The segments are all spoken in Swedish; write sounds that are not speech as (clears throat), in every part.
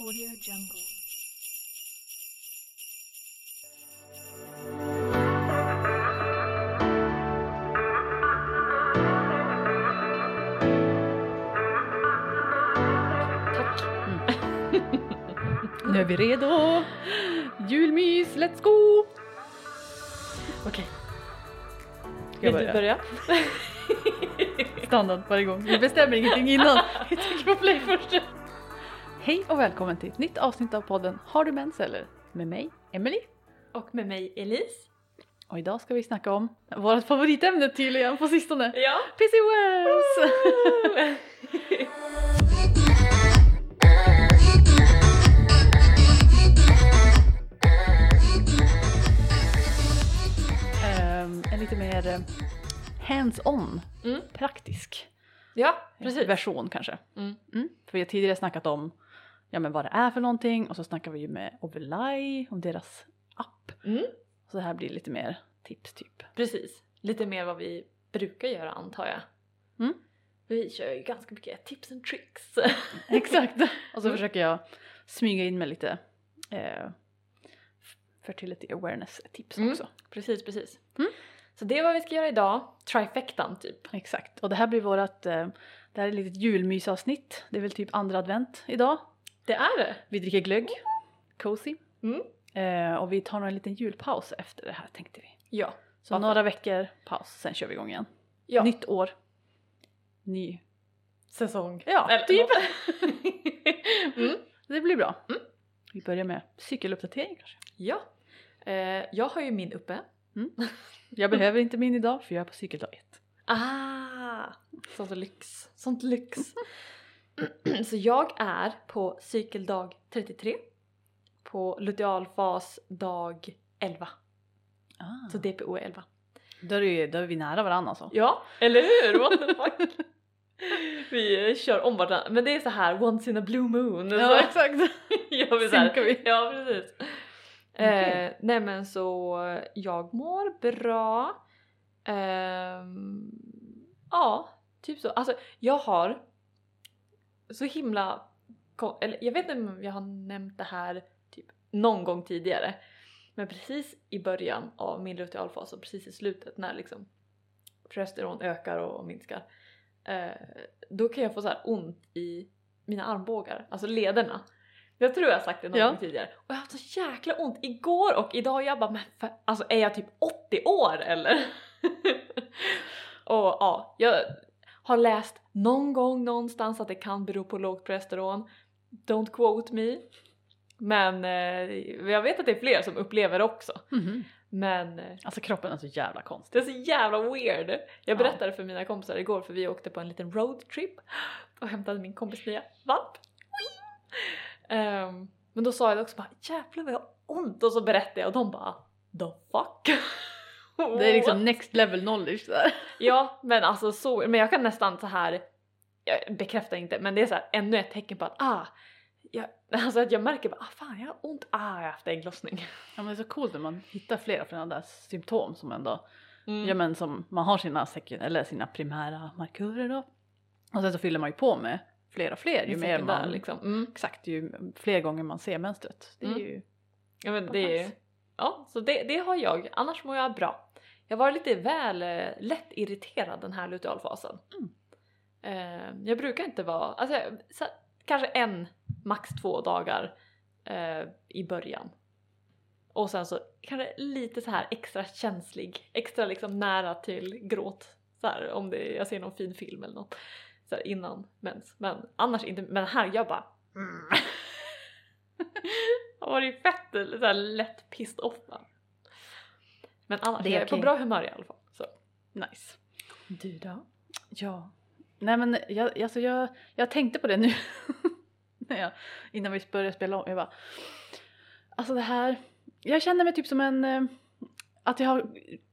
Audio Jungle. Nu är vi redo! Julmys, let's go! Okej. Ska jag Vill du börja? börja? (laughs) Standard varje gång. Vi bestämmer ingenting innan. Vi trycker på play först. Hej och välkommen till ett nytt avsnitt av podden Har du mens eller? Med mig, Emily. Och med mig Elise. Och idag ska vi snacka om vårt favoritämne tydligen på sistone. Ja. PCOS! (laughs) Ehm, en lite mer eh, hands-on, Mm. praktisk ja, precis. version kanske. Mm. Mm. För vi har tidigare snackat om ja, men vad det är för någonting och så snackar vi ju med Overlay om deras app. Mm. Så det här blir lite mer tips typ. Precis. Lite mer vad vi brukar göra antar jag. Mm. Vi kör ju ganska mycket tips and tricks. (laughs) Exakt! (laughs) Och så Mm. försöker jag smyga in med lite eh, fertility awareness tips Mm. också. precis, precis. Mm. Så det är vad vi ska göra idag. Trifectan typ. Exakt. Och det här blir vårat, eh, det här är ett litet julmysavsnitt. Det är väl typ andra advent idag. Det är det. Vi dricker glögg, cozy. Mm. Eh, och vi tar nog en liten julpaus efter det här tänkte vi. Ja. Så Varför? några veckor paus, sen kör vi igång igen. ja. Nytt år. Ny. säsong. Ja, Eller typ. (laughs) mm. Det blir bra. Mm. Vi börjar med cykeluppdatering kanske. Ja. Eh, jag har ju min uppe. (laughs) Jag behöver inte min idag för jag är på cykeldag ett. Ah, sånt lyx. Sånt lyx. (clears throat) Så jag är på cykeldag 33 på lutealfas dag 11. Ah. Så DPO är 11. Då, är det, då är vi nära varandra alltså. Ja, eller hur? What the fuck? (laughs) Vi eh, kör om varandra. Men det är så här once in a blue moon. så exakt. (laughs) gör vi så här. Vi. Ja, precis. Okej. Eh, nej men så jag mår bra. Ehm, ja, typ så. Alltså jag har så himla... Eller jag vet inte om jag har nämnt det här typ någon gång tidigare. Men precis i början av min lutealfas och precis i slutet när liksom progesteron ökar och minskar. Eh, då kan jag få så här ont i mina armbågar, alltså lederna. Jag tror jag har sagt det någon Ja. gång tidigare. Och jag har haft så jäkla ont igår och idag jag bara men för, alltså är jag typ 80 år eller? (laughs) och ja, jag har läst någon gång någonstans att det kan bero på lågt progesteron. Don't quote me. Men eh, jag vet att det är fler som upplever det också. Mhm. Men eh, Alltså kroppen är så jävla konstig. det är så jävla weird. Jag Ja. berättade för mina kompisar igår för vi åkte på en liten roadtrip och hämtade min kompis nya valp. Ehm, men då sa jag också bara jävlar vad jag har ont och så berättade jag och de bara the fuck. Det är liksom next level knowledge där. (laughs) Ja men alltså så, men jag kan nästan så här jag bekräftar inte men det är så här ännu ett tecken på att ah, jag, alltså att jag märker bara ah fan jag har ont, ah jag har haft ägglossning. Ja men det är så coolt när man hittar flera sådana där symptom som ändå, Mm. ja men som man har sina eller sina primära markörer då. Och sen så fyller man ju på med fler och fler ju mer man, liksom. Mm. exakt ju fler gånger man ser mönstret. Det är Mm. ju, Ja men det är. Ja, så det, det har jag. Annars mår jag bra. Jag var lite väl eh, lätt irriterad den här lutealfasen. Mm. Eh, jag brukar inte vara, alltså så, kanske en, max två dagar eh, i början. Och sen så kanske lite så här extra känslig, extra liksom nära till gråt. Så här, om det, jag ser någon fin film eller något. Så här, innan mens. Men annars inte, men här jag bara mm. Jag var ju fett så här lätt pissed off bara. Men annars, Det är jag är på bra humör i alla fall. Så. nice. Du då? Ja. Nej men jag, alltså jag, jag tänkte på det nu (laughs) när jag, innan vi började spela om. Jag bara, alltså det här, jag känner mig typ som en, eh, att jag har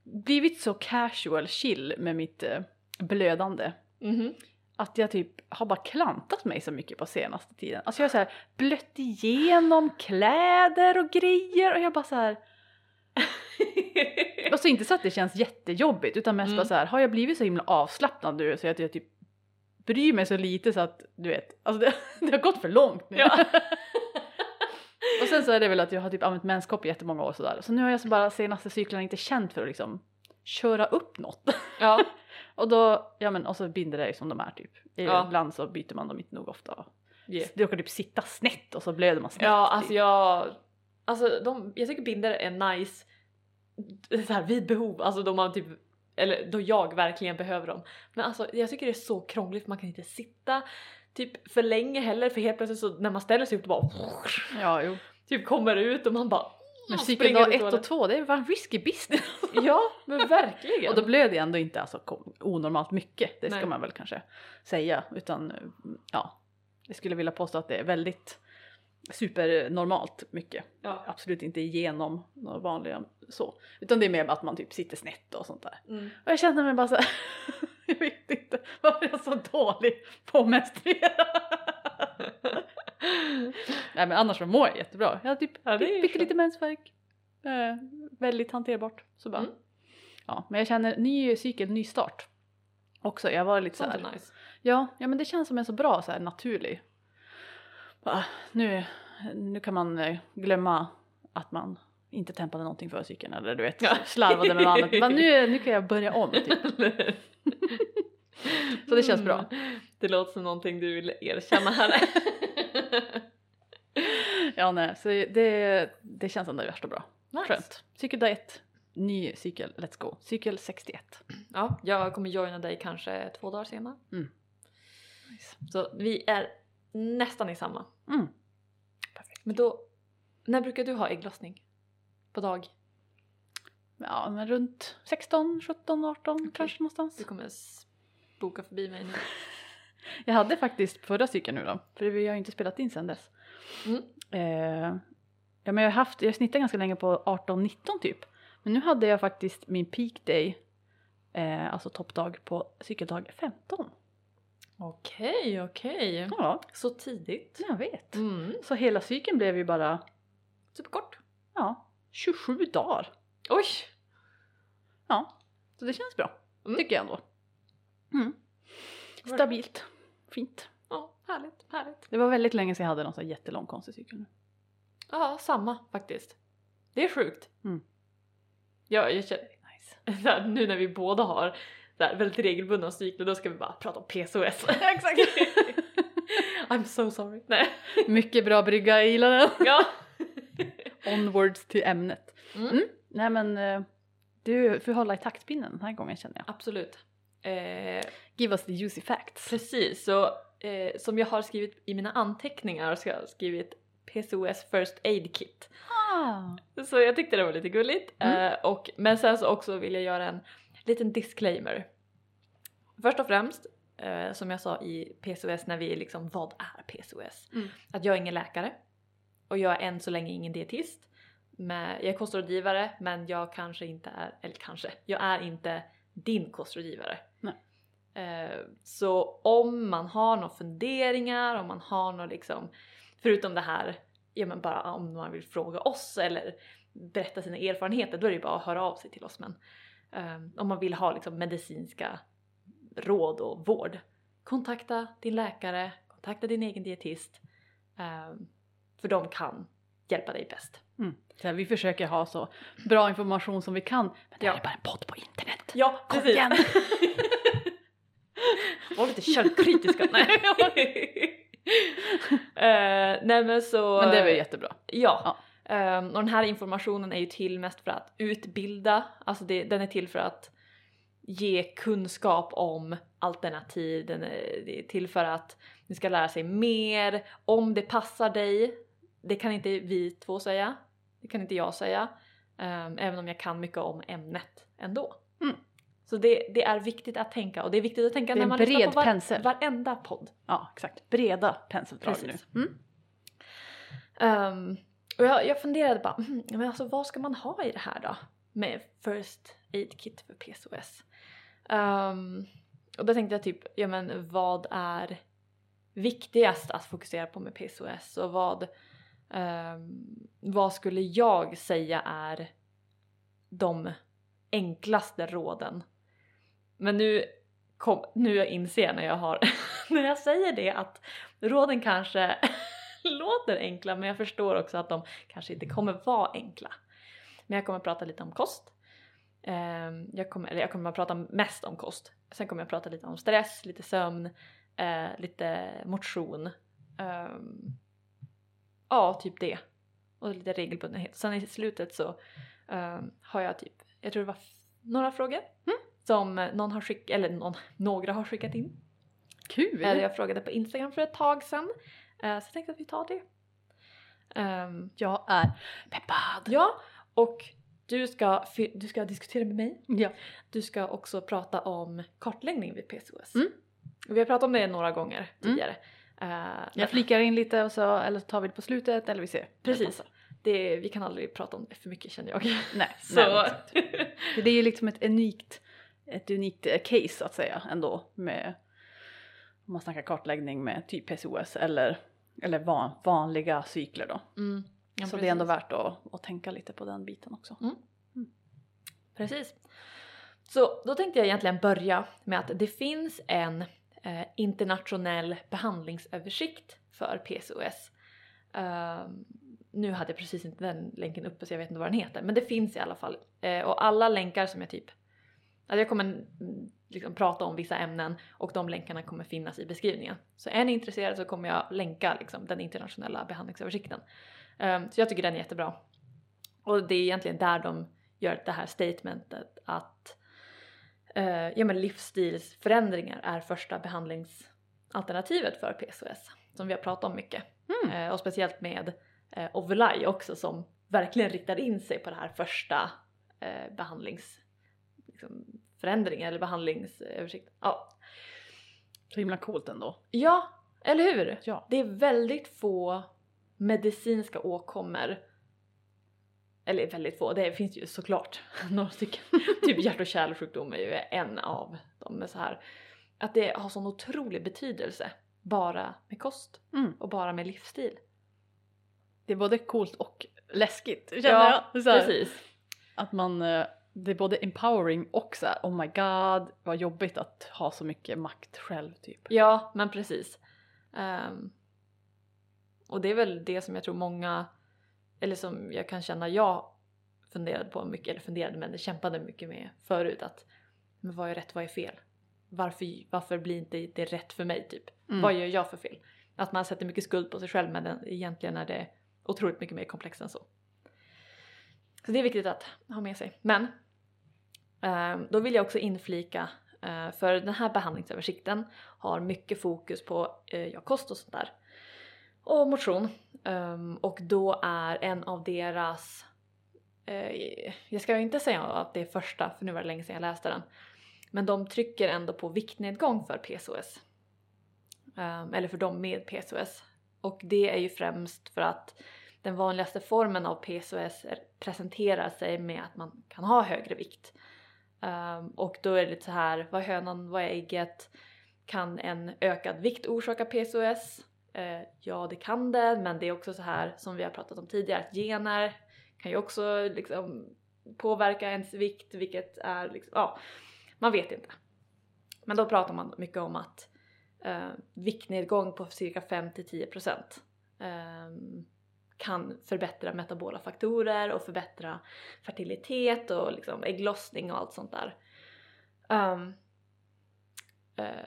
blivit så casual chill med mitt eh, blödande. Mhm. Att jag typ har bara klantat mig så mycket på senaste tiden. Alltså jag har så här blött igenom kläder och grejer och jag bara så här. (laughs) Alltså inte så att det känns jättejobbigt utan mest Mm. bara så här, har jag blivit så himla avslappnad nu så att jag typ bryr mig så lite så att du vet, alltså det, (laughs) det har gått för långt nu. Ja. (laughs) så är det väl att jag har typ använt menskopp i jättemånga år sådär. Så nu har jag så bara senaste cyklarna inte känt för att liksom köra upp något. Ja. och då, ja men och så binder det som de är typ. Ja. Ibland så byter man dem inte nog ofta. Yeah. Det råkar typ sitta snett och så blöder man snett. Ja, alltså typ. jag... Alltså de, jag tycker binder är nice så här, vid behov, alltså då man typ eller då jag verkligen behöver dem. Men alltså jag tycker det är så krångligt för man kan inte sitta typ för länge heller för helt plötsligt så när man ställer sig upp då bara (laughs) Ja, jo. typ kommer ut och man bara Men cykeldag ut 1 och toaletten. 2 det är en risky business. (laughs) Ja men verkligen. och då blöder jag ändå inte alltså onormalt mycket, det ska Nej. man väl kanske säga. Utan ja, jag skulle vilja påstå att det är väldigt supernormalt mycket. ja. Absolut inte igenom några vanliga så. Utan det är mer att man typ sitter snett och sånt där. Mm. Och jag känner mig bara så här, (laughs) jag vet inte varför jag är så dålig på att menstruera. (laughs) Nej men annars mår jag jättebra. Jag har typ Ja, pyttelite skönt. mensvärk. Eh, väldigt hanterbart. Så bara. Mm. Ja, men jag känner ny cykel, ny start. Också, jag var lite så Sånt här. är nice. Ja, ja men det känns som en så bra så här naturlig. Nu, nu kan man eh, glömma att man inte tempade någonting för cykeln eller du vet Ja. slarvade med annat. Bara, nu, (laughs) nu kan jag börja om typ. Så det känns bra. Mm. Det låter som någonting du vill erkänna här. (laughs) Ja nej, så det, det känns ändå värsta bra. Nice. Skönt. Cykeldag 1, ny cykel, let's go. Cykel 61. Ja, jag kommer joina dig kanske två dagar senare. Mm. Så vi är nästan i samma. Mm. Men då, när brukar du ha ägglossning? På dag? Ja men runt 16, 17, 18 kanske någonstans. Du kommer boka förbi mig nu. (laughs) Jag hade faktiskt förra cykeln nu då, för vi har ju inte spelat in sen dess. Mm. Eh, ja men jag har haft, jag snittar ganska länge på 18-19 typ. Men nu hade jag faktiskt min peak day, eh, alltså toppdag på cykeldag 15. Okej, okej. Ja, Så tidigt. jag vet. Mm. Så hela cykeln blev ju bara, Superkort. ja, 27 dagar. Oj! Ja, så det känns bra. Mm. Tycker jag ändå. Mm. Stabilt. Fint. Ja, härligt, härligt. Det var väldigt länge sedan jag hade någon sån jättelång konstig cykel nu. Ja, samma faktiskt. Det är sjukt. Mm. Ja, jag känner, Nice. (laughs) nu när vi båda har här, väldigt regelbundna cykler då ska vi bara prata om PCOS. (laughs) Exakt. (laughs) I'm so sorry. Nej. Mycket bra brygga, jag gillar den. Ja. (laughs) Onwards till ämnet. Mm. Mm. Nej men eh, du får hålla i taktpinnen den här gången känner jag. Absolut. Eh, Give us the juicy facts. precis, så eh, som jag har skrivit i mina anteckningar så har jag skrivit PCOS First Aid Kit. Ah. Så jag tyckte det var lite gulligt. Mm. Eh, och, men sen så också vill jag göra en liten disclaimer. Först och främst, eh, som jag sa i PCOS när vi liksom, vad är PCOS? Mm. Att jag är ingen läkare och jag är än så länge ingen dietist. Men jag är kostrådgivare men jag kanske inte är, eller kanske, jag är inte din kostrådgivare. Eh, så om man har några funderingar, om man har något liksom, förutom det här, ja men bara om man vill fråga oss eller berätta sina erfarenheter, då är det bara att höra av sig till oss. Men eh, om man vill ha liksom medicinska råd och vård, kontakta din läkare, kontakta din egen dietist. eh, för de kan hjälpa dig bäst. Så här, vi försöker ha så bra information som vi kan. Men det Ja. är bara en podd på internet. Ja, Kom precis. igen. (laughs) Var lite källkritiska. nej. (laughs) (laughs) Eh, nej men så... Men det är väl jättebra. Ja. Ehm, och den här informationen är ju till mest för att utbilda, alltså det, den är till för att ge kunskap om alternativ, den är, till för att ni ska lära sig mer om det passar dig. Det kan inte vi två säga, det kan inte jag säga, ehm, även om jag kan mycket om ämnet ändå. Mm. Så det, det är viktigt att tänka och det är viktigt att tänka när man lyssnar på var, pensel. varenda podd. Ja, exakt. Breda penseldrag nu. Precis. Mm. Ehm, och jag, jag funderade bara, mm, men alltså vad ska man ha i det här då? Med First Aid Kit för PCOS. Um, ehm, och då tänkte jag typ, ja men vad är viktigast att fokusera på med PCOS och vad, um, vad skulle jag säga är de enklaste råden? Men nu, kom, nu inser jag när jag har, (laughs) när jag säger det att råden kanske (laughs) låter enkla men jag förstår också att de kanske inte kommer vara enkla. Men jag kommer prata lite om kost. Ehm, jag kommer, eller jag kommer prata mest om kost. Sen kommer jag prata lite om stress, lite sömn, eh, lite motion. Ehm, ja, typ det. Och lite regelbundenhet. Sen i slutet så ehm, har jag typ, jag tror det var några frågor Mm. som eh, någon har skickat, eller någon, några har skickat in. Kul! Eller jag frågade på Instagram för ett tag sedan. Eh, så jag tänkte att vi tar det. Ehm, Jag är peppad! ja, och du ska, du ska diskutera med mig. Ja. Du ska också prata om kartläggning vid PCOS. Mm. Vi har pratat om det några gånger tidigare. Eh, Jag flikar in lite och så, eller så tar vi det på slutet eller vi ser. Precis. det, vi kan aldrig prata om det för mycket känner jag. Nej, (laughs) Så, nej, Det är ju liksom ett unikt, ett unikt eh, case så att säga ändå med om man snackar kartläggning med typ PCOS eller, eller van, vanliga cykler då. mm. ja, så det är ändå precis. värt att, att tänka lite på den biten också. Precis. Så då tänkte jag egentligen börja med att det finns en eh, internationell behandlingsöversikt för PCOS. Ehm, nu hade jag precis inte den länken uppe så jag vet inte vad den heter men det finns i alla fall. Eh, och alla länkar som jag typ Alltså jag kommer mm, liksom prata om vissa ämnen och de länkarna kommer finnas i beskrivningen. Så är ni intresserade så kommer jag länka liksom, den internationella behandlingsöversikten. Ehm, så jag tycker den är jättebra. Och det är egentligen där de gör det här statementet att eh, ja, men livsstilsförändringar är första behandlingsalternativet för PCOS. Som vi har pratat om mycket. Mm. Eh, och speciellt med Ovulai också som verkligen riktar in sig på det här första eh, behandlings liksom, förändringen eller behandlingsöversikt. Ja. Så himla coolt ändå. ja, eller hur? Ja. Det är väldigt få medicinska åkommor eller väldigt få, det finns ju såklart (laughs) några stycken. typ hjärt och kärlsjukdom är ju en av dem. Men så här, att det har sån otrolig betydelse bara med kost Mm. och bara med livsstil. Det är både coolt och läskigt känner jag. Så här, precis. Att man, eh, det är både empowering och så här, oh my god vad jobbigt att ha så mycket makt själv typ. Ja, men precis. Ehm, och det är väl det som jag tror många, eller som jag kan känna jag funderade på mycket, eller funderade men kämpade mycket med förut att men vad är rätt, vad är fel? Varför, varför blir inte det rätt för mig typ? Mm. Vad gör jag för fel? Att man sätter mycket skuld på sig själv men den, egentligen är det otroligt mycket mer komplext än så. Så det är viktigt att ha med sig. Men Ehm, då vill jag också inflika eh, för den här behandlingsöversikten har mycket fokus på eh, ja, kost och sånt där. Och motion. Ehm, och då är en av deras eh, jag ska inte säga att det är första, för nu var det länge sedan jag läste den. Men de trycker ändå på viktnedgång för PCOS. Ehm, eller för dem med PCOS. Och det är ju främst för att den vanligaste formen av PCOS presenterar sig med att man kan ha högre vikt. Um, och då är det lite så här, vad är hönan, vad är ägget? Kan en ökad vikt orsaka PCOS? Uh, eh, ja, det kan det, men det är också så här som vi har pratat om tidigare, att gener kan ju också liksom påverka ens vikt, vilket är liksom, ja, man vet inte. Men då pratar man mycket om att uh, viktnedgång på cirka 5-10% Um, kan förbättra metabola faktorer och förbättra fertilitet och liksom ägglossning och allt sånt där. Um,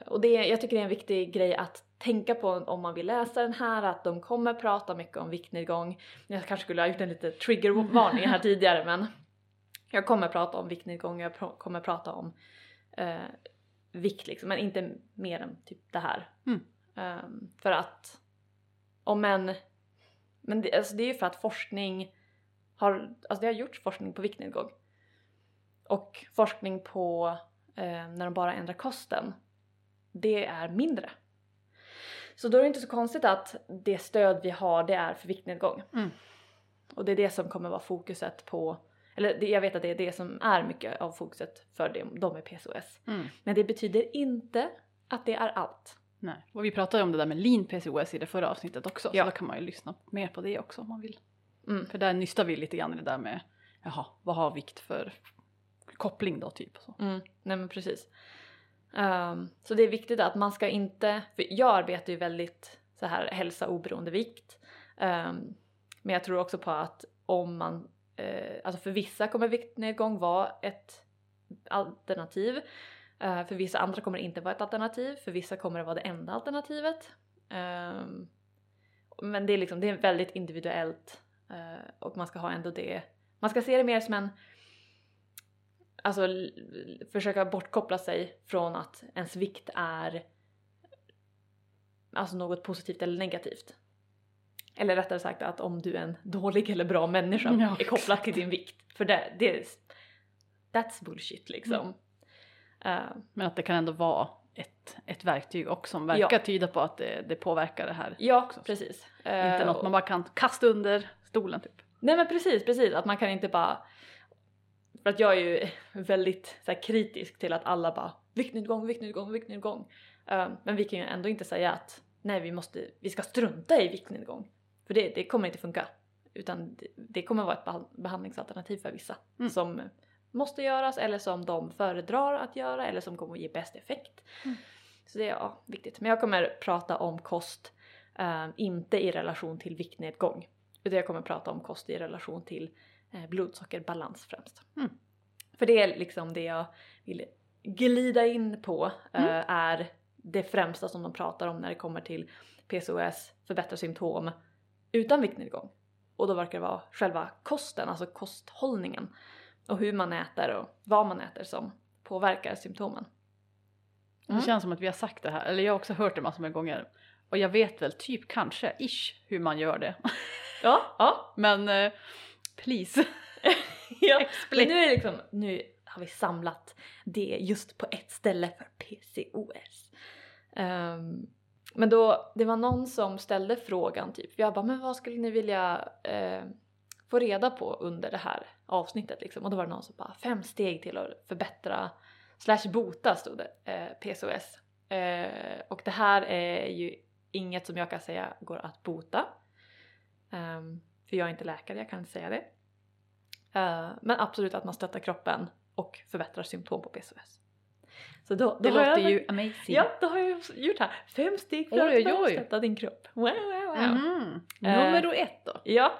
och det, jag tycker det är en viktig grej att tänka på om man vill läsa den här, att de kommer prata mycket om viktnedgång. Jag kanske skulle ha gjort en lite triggervarning här (laughs) tidigare men jag kommer prata om viktnedgång, jag pr- kommer prata om eh, vikt liksom, men inte mer än typ det här. Mm. Ehm, för att om en, men det, alltså det är ju för att forskning har, alltså det har gjorts forskning på viktnedgång. Och forskning på eh, när de bara ändrar kosten, det är mindre. Så då är det inte så konstigt att det stöd vi har det är för viktnedgång. Mm. Och det är det som kommer vara fokuset på, eller det, jag vet att det är det som är mycket av fokuset för dem, de med PCOS. Mm. Men det betyder inte att det är allt. Nej. Och vi pratade om det där med lean PCOS i det förra avsnittet också, Ja. så då kan man ju lyssna mer på det också om man vill. Mm. För där nystar vi lite grann i det där med, jaha, vad har vikt för koppling då typ? Så. Mm, nej men precis. Ehm, så det är viktigt att man ska inte, för jag arbetar ju väldigt så här hälsa oberoende vikt. Ehm, men jag tror också på att om man, eh, alltså för vissa kommer viktnedgång vara ett alternativ. Eh, för vissa andra kommer det inte vara ett alternativ, för vissa kommer det vara det enda alternativet. Ehm, men det är liksom, det är väldigt individuellt eh, och man ska ha ändå det, man ska se det mer som en Alltså försöka bortkoppla sig från att ens vikt är alltså något positivt eller negativt. Eller rättare sagt att om du är en dålig eller bra människa Ja, är kopplat till din vikt. För det, det är, that's bullshit liksom. Eh, Men att det kan ändå vara ett, ett verktyg också som verkar tyda på att det, det påverkar det här. ja, också. precis. Inte Eh, något man bara kan kasta under stolen typ. Nej men precis, precis. Att man kan inte bara... För att jag är ju (laughs) väldigt så här, kritisk till att alla bara viktnedgång, viktnedgång, viktnedgång. Eh, men vi kan ju ändå inte säga att nej vi måste, vi ska strunta i viktnedgång. För det, det kommer inte funka. Utan det, det kommer vara ett behand- behandlingsalternativ för vissa. Mm. Som måste göras eller som de föredrar att göra eller som kommer att ge bäst effekt. Mm. Så det är ja, viktigt. Men jag kommer prata om kost, eh, inte i relation till viktnedgång. Utan jag kommer prata om kost i relation till eh, blodsockerbalans främst. Mm. För det är liksom det jag vill glida in på eh, Mm. är det främsta som de pratar om när det kommer till PCOS, förbättra symptom utan viktnedgång. Och då verkar det vara själva kosten, alltså kosthållningen och hur man äter och vad man äter som påverkar symptomen. Mm. Det känns som att vi har sagt det här, eller jag har också hört det massor med gånger. Och jag vet väl typ kanske, ish, hur man gör det. (laughs) Ja, ja. Men eh, please. (laughs) ja. Men nu är det liksom, nu har vi samlat det just på ett ställe för PCOS. Ehm, men då, det var någon som ställde frågan typ, jag bara men vad skulle ni vilja eh, få reda på under det här avsnittet liksom? Och då var det någon som bara fem steg till att förbättra slash bota stod det, eh, PCOS. Eh, och det här är ju inget som jag kan säga går att bota. Ehm, för jag är inte läkare, jag kan inte säga det. Eh, men absolut att man stöttar kroppen och förbättrar symptom på PCOS. Så då, då Det har jag låter ju amazing. Ja, då har jag gjort här. Fem steg för Oj, oj, att oj. stötta din kropp. Wow, wow, wow. Mhm. Eh, Nummer ett då. Ja,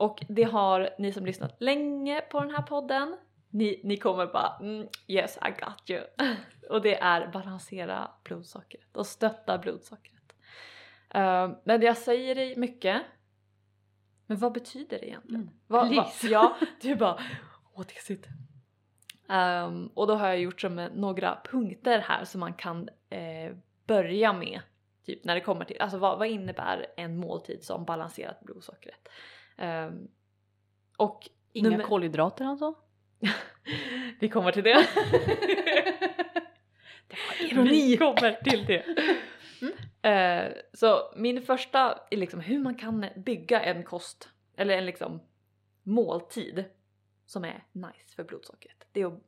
och det har ni som lyssnat länge på den här podden. Ni, ni kommer bara mm, yes I got you. (laughs) och det är balansera blodsockret och stötta blodsockret. Eh, men jag säger det mycket. Men vad betyder det egentligen? Mm. Vad- Please. ja, (laughs) du bara what is it? Um, och då har jag gjort som några punkter här som man kan eh, börja med. Typ när det kommer till, alltså vad, vad innebär en måltid som balanserat blodsockret? Um, och Inga nummer- kolhydrater alltså? (laughs) vi kommer till det. (laughs) Det var Vi kommer till det. Mm. Eh, så min första är liksom hur man kan bygga en kost, eller en liksom måltid som är nice för blodsockret. Det är att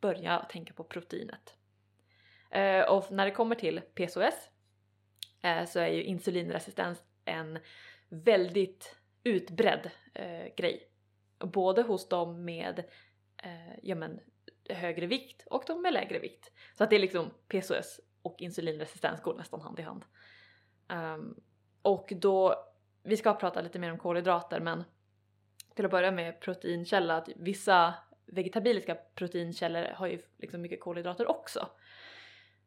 börja tänka på proteinet. Eh, och när det kommer till PCOS eh, så är ju insulinresistens en väldigt utbredd eh, grej. Både hos dem med eh, ja, men, högre vikt och de med lägre vikt. Så att det är liksom PCOS och insulinresistens går nästan hand i hand. Um, och då, vi ska prata lite mer om kolhydrater men till att börja med proteinkälla, att vissa vegetabiliska proteinkällor har ju liksom mycket kolhydrater också.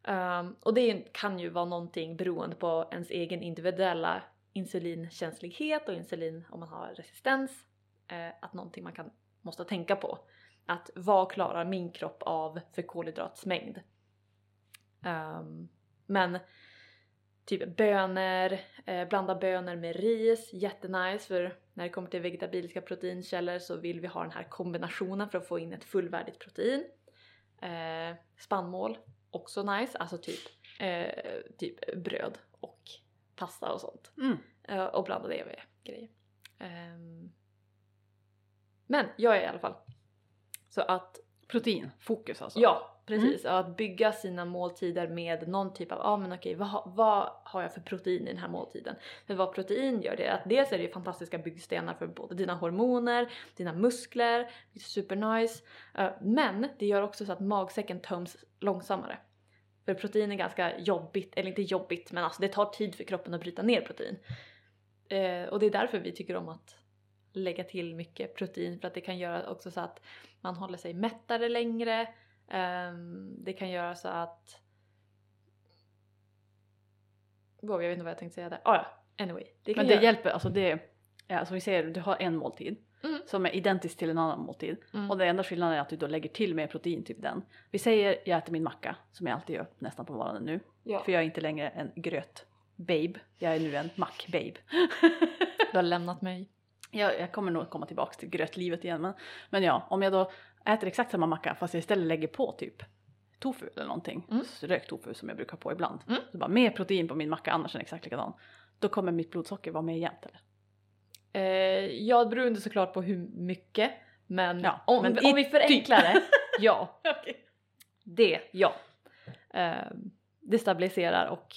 Um, och det kan ju vara någonting beroende på ens egen individuella insulinkänslighet och insulin om man har resistens. eh, att någonting man kan, måste tänka på. Att vad klarar min kropp av för kolhydratsmängd? Um, men typ bönor, eh, blanda bönor med ris, jättenice för när det kommer till vegetabiliska proteinkällor så vill vi ha den här kombinationen för att få in ett fullvärdigt protein. Eh, spannmål, också nice, alltså typ, eh, typ bröd pasta och sånt. Mm. Eh, och blanda det med grejer. Ehm, men jag är i alla fall så att Protein, fokus alltså. Ja, precis. Och Att bygga sina måltider med någon typ av, ja ah, men okej vad, vad har jag för protein i den här måltiden? För vad protein gör det är att dels är det ju fantastiska byggstenar för både dina hormoner, dina muskler, supernice. Eh, men det gör också så att magsäcken töms långsammare. För protein är ganska jobbigt, eller inte jobbigt men alltså det tar tid för kroppen att bryta ner protein. eh, och det är därför vi tycker om att lägga till mycket protein för att det kan göra också så att man håller sig mättare längre. Ehm, det kan göra så att... Wow, jag vet inte vad jag tänkte säga där. Ah, ja, anyway. Det Men det göra... hjälper, alltså det, ja, alltså vi säger du har en måltid Mm. som är identisk till en annan måltid Mm. och den enda skillnaden är att du då lägger till mer protein, typ den. Vi säger jag äter min macka som jag alltid gör nästan på morgonen nu, Ja. för jag är inte längre en gröt babe, jag är nu en mack-babe. (laughs) Du har lämnat mig. jag, jag kommer nog komma tillbaks till grötlivet igen men, men ja, om jag då äter exakt samma macka fast jag istället lägger på typ tofu eller någonting, Mm. rökt tofu som jag brukar ha på ibland. Mm. Så bara mer protein på min macka annars är den exakt likadan. Då kommer mitt blodsocker vara mer jämnt eller? Eh, ja, det beror såklart på hur mycket. Men, Ja, om, men om vi förenklar det, ja. (laughs) Okej. Det, ja. Eh, det stabiliserar och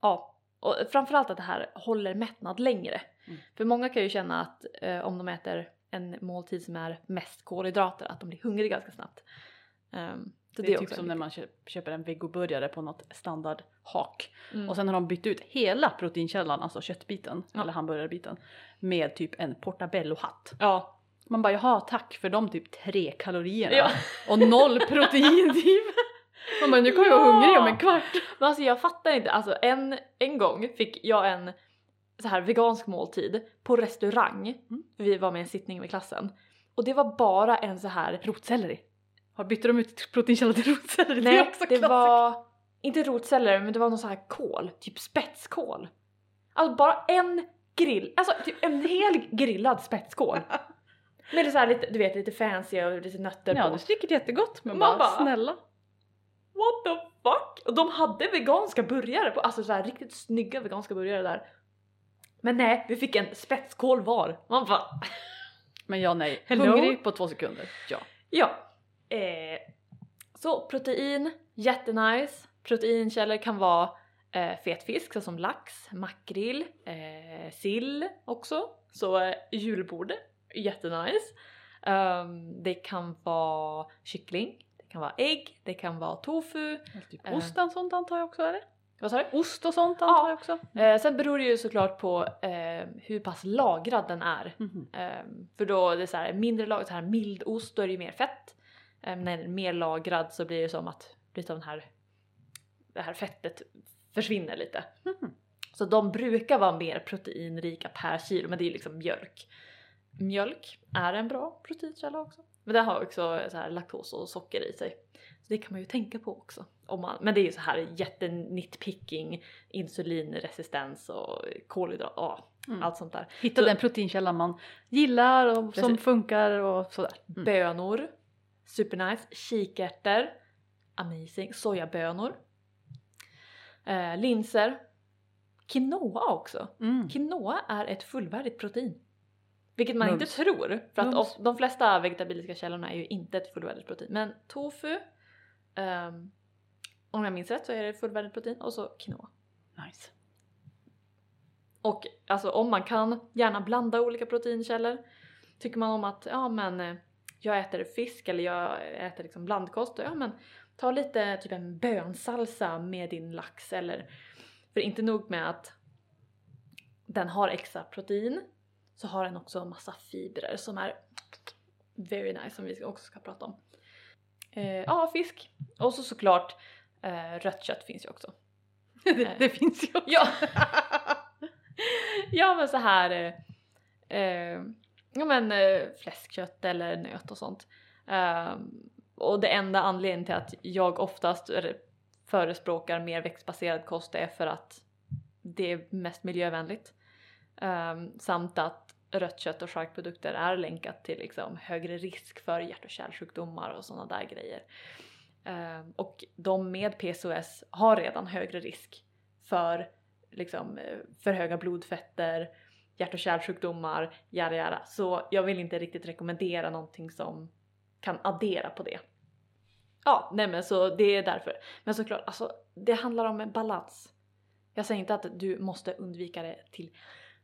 ja. Och framförallt att det här håller mättnad längre. Mm. För många kan ju känna att eh, om de äter en måltid som är mest kolhydrater att de blir hungriga ganska snabbt. Ehm, så Det är typ som när man köp- köper en vegoburgare på något standardhak Mm. och sen har de bytt ut hela proteinkällan, alltså köttbiten Ja. eller hamburgarbiten med typ en portabello-hatt. Ja. Man bara jaha tack för de typ tre kalorierna Ja. och noll (laughs) protein typ. Man bara nu kommer jag vara hungrig om en kvart. Men alltså jag fattar inte, alltså en, en gång fick jag en så här vegansk måltid på restaurang. Mm. Vi var med i en sittning med klassen. Och det var bara en så här Rotselleri. Har bytte de ut proteinkälla till rotselleri? Nej, det är också det var inte rotceller men det var någon sån här kål, typ spetskål. Alltså bara en grill, alltså typ en hel grillad spetskål. Med så här lite, du vet lite fancy och lite nötter Ja på. det är säkert jättegott men bara, bara- snälla. What the fuck? Och de hade veganska burgare på, alltså så här riktigt snygga veganska burgare där. Men nej, vi fick en spetskål var. Man bara (laughs) Men ja nej, Hello? hungrig på två sekunder. Ja. Ja. Eh, så protein, jättenice. Proteinkällor kan vara eh, fet fisk såsom lax, makrill, eh, sill också. Så eh, julbord, jättenice. Um, det kan vara kyckling, det kan vara ägg, det kan vara tofu. Typ Eh. ost och sånt antar jag också eller? Vad sa du? Ost och sånt Ja. antar jag också. Eh, sen beror det ju såklart på eh, hur pass lagrad den är. Mhm. Ehm, för då är det så här, mindre lagrad, så här mild ost, då är det ju mer fett. Um, när den är mer lagrad så blir det som att lite av den här, det här fettet försvinner lite. Mhm. Så de brukar vara mer proteinrika per kilo, men det är ju liksom mjölk. Mjölk är en bra proteinkälla också. Men den har också så här laktos och socker i sig. Så det kan man ju tänka på också. Om man, men det är ju så här jättenitpicking, insulinresistens och kolhydrat, ja, Mm. allt sånt där. Hitta Så- den proteinkällan man gillar och som Precis. funkar och sådär. Mm. Bönor, supernice. Kikärtor, amazing. Sojabönor. Eh, linser. Quinoa också. Mm. Quinoa är ett fullvärdigt protein. Vilket man Mums. inte tror. För att of, de flesta vegetabiliska källorna är ju inte ett fullvärdigt protein. Men tofu, ehm, om jag minns rätt så är det ett fullvärdigt protein. Och så quinoa. Nice. Och alltså om man kan, gärna blanda olika proteinkällor. Tycker man om att, ja men eh, jag äter fisk eller jag äter liksom blandkost, ja men ta lite typ en bönsalsa med din lax eller för inte nog med att den har extra protein så har den också massa fibrer som är very nice som vi också ska prata om. Eh, ja, fisk. Och så såklart eh, rött kött finns ju också. (laughs) det, det finns ju också. Ja! (laughs) ja men så här eh, eh, ja men eh, fläskkött eller nöt och sånt. Eh, och det enda anledningen till att jag oftast förespråkar mer växtbaserad kost är för att det är mest miljövänligt. Um, samt att rött kött och charkprodukter är länkat till liksom högre risk för hjärt och kärlsjukdomar och sådana där grejer. Um, och de med PCOS har redan högre risk för liksom eh, för höga blodfetter, hjärt och kärlsjukdomar, jada jada. Så jag vill inte riktigt rekommendera någonting som kan addera på det. Ja, nej men så det är därför. Men såklart, alltså det handlar om en balans. Jag säger inte att du måste undvika det till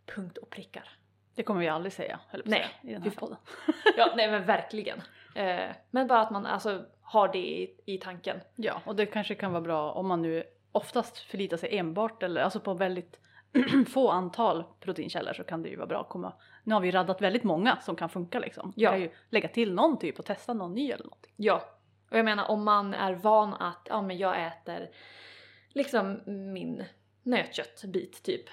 punkt och prickar. Det kommer vi aldrig säga, på Nej, säga, i den här podden. (laughs) Ja, nej men (laughs) verkligen. Eh, men bara att man alltså har det i, i tanken. Ja, och det kanske kan vara bra om man nu oftast förlitar sig enbart eller alltså på väldigt (clears throat) få antal proteinkällor så kan det ju vara bra att komma. Nu har vi raddat väldigt många som kan funka liksom. Ja. Man kan ju lägga till någon typ och testa någon ny eller någonting. Ja, och jag menar om man är van att ja, men jag äter liksom min nötköttbit typ